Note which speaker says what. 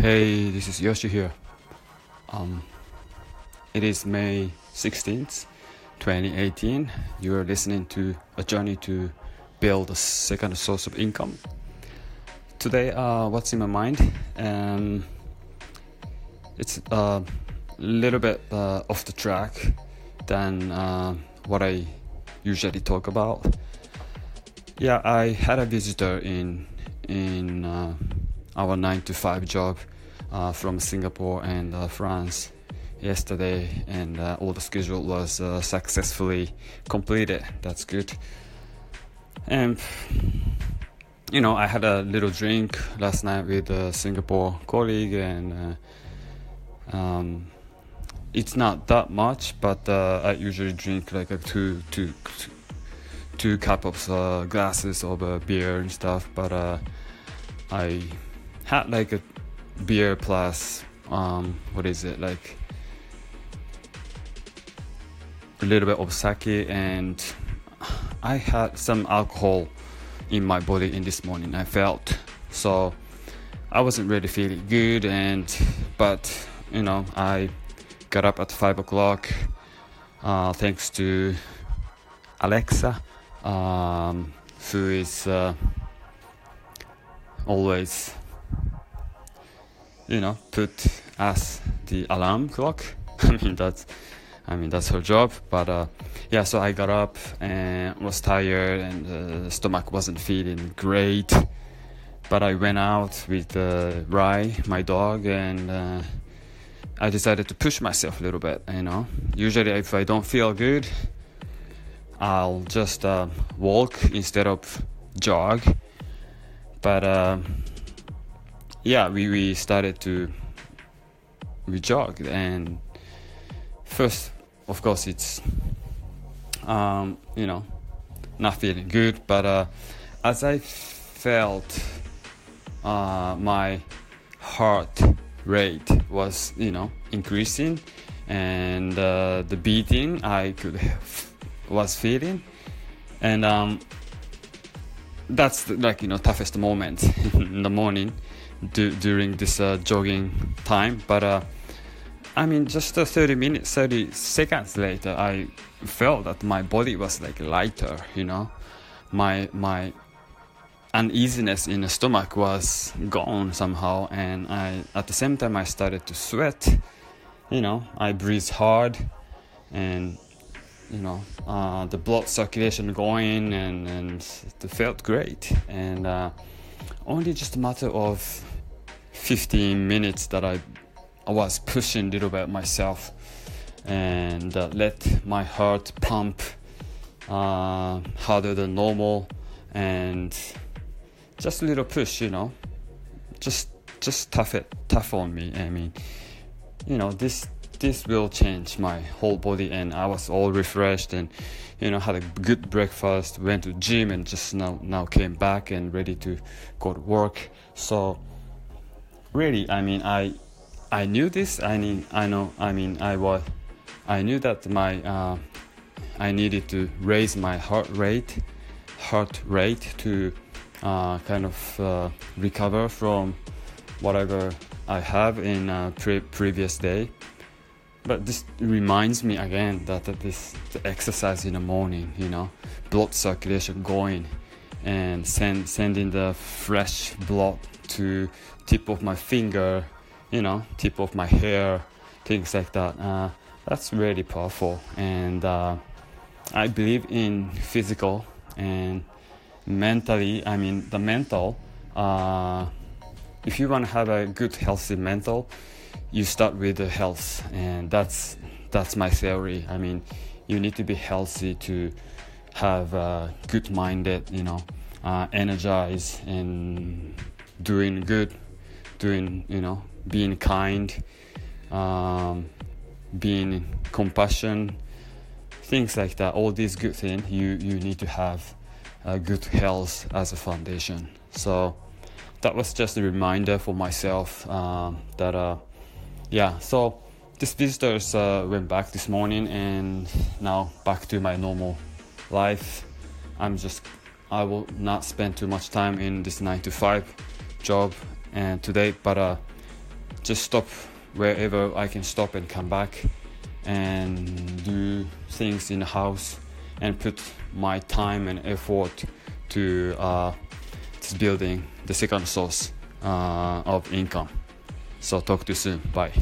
Speaker 1: Hey, this is Yoshi here. Um, it is May 16th, 2018. You are listening to a journey to build a second source of income. Today, uh, what's in my mind? Um, it's a little bit uh, off the track than uh, what I usually talk about. Yeah, I had a visitor in in uh, our nine to five job uh, from Singapore and uh, France yesterday, and uh, all the schedule was uh, successfully completed. That's good. And you know, I had a little drink last night with a Singapore colleague, and uh, um, it's not that much, but uh, I usually drink like a two, two, two, two cup of glasses of beer and stuff. But I had like a beer plus um, what is it like a little bit of sake and I had some alcohol in my body in this morning. I felt so I wasn't really feeling good and but you know I got up at five o'clock uh, thanks to Alexa um, who is uh, always you know put us the alarm clock. I mean that's i mean that's her job but uh, yeah so i got up and was tired and uh, stomach wasn't feeling great. But i went out with uh, Rai, my dog and uh, i decided to push myself a little bit you know. Usually if i don't feel good i'll just uh, walk instead of jog. But uh, yeah, we, we started to we jogged and first, of course, it's um, you know not feeling good, but uh, as I felt uh, my heart rate was you know increasing and uh, the beating I could was feeling and um, that's the, like you know toughest moment in the morning do, during this uh, jogging time but uh, i mean just uh, 30 minutes 30 seconds later i felt that my body was like lighter you know? My my uneasiness in the stomach was gone somehow and i at the same time i started to sweat you know? I breathed hard and you know uh, the blood circulation going and and it felt great and uh, only just a matter of 15 minutes that I, I was pushing a little bit myself and uh, let my heart pump uh, harder than normal and just a little push you know. Just just tough it tough on me I mean you know this this will change my whole body and i was all refreshed and you know had a good breakfast went to gym and just now now came back and ready to go to work. So really i mean i i knew this. I mean i know i mean i was i knew that my uh, i needed to raise my heart rate heart rate to uh, kind of uh, recover from whatever i have in uh, pre- previous day. But this reminds me again that, that this exercise in the morning you know blood circulation going and send sending the fresh blood to tip of my finger you know tip of my hair things like that. Uh, that's really powerful. And uh, i believe in physical and mentally i mean the mental uh, if you want to have a good healthy mental you start with the health. And that's that's my theory. I mean you need to be healthy to have a good minded you know uh, energized and doing good doing you know being kind um, being compassion things like that. All these good things you you need to have a good health as a foundation. So that was just a reminder for myself um, that uh, yeah, so this visitors uh, went back this morning and now back to my normal life. I'm just I will not spend too much time in this nine to five job and today, but uh, just stop wherever I can stop and come back and do things in the house and put my time and effort to uh, to building the second source uh, of income. So talk to you soon. Bye.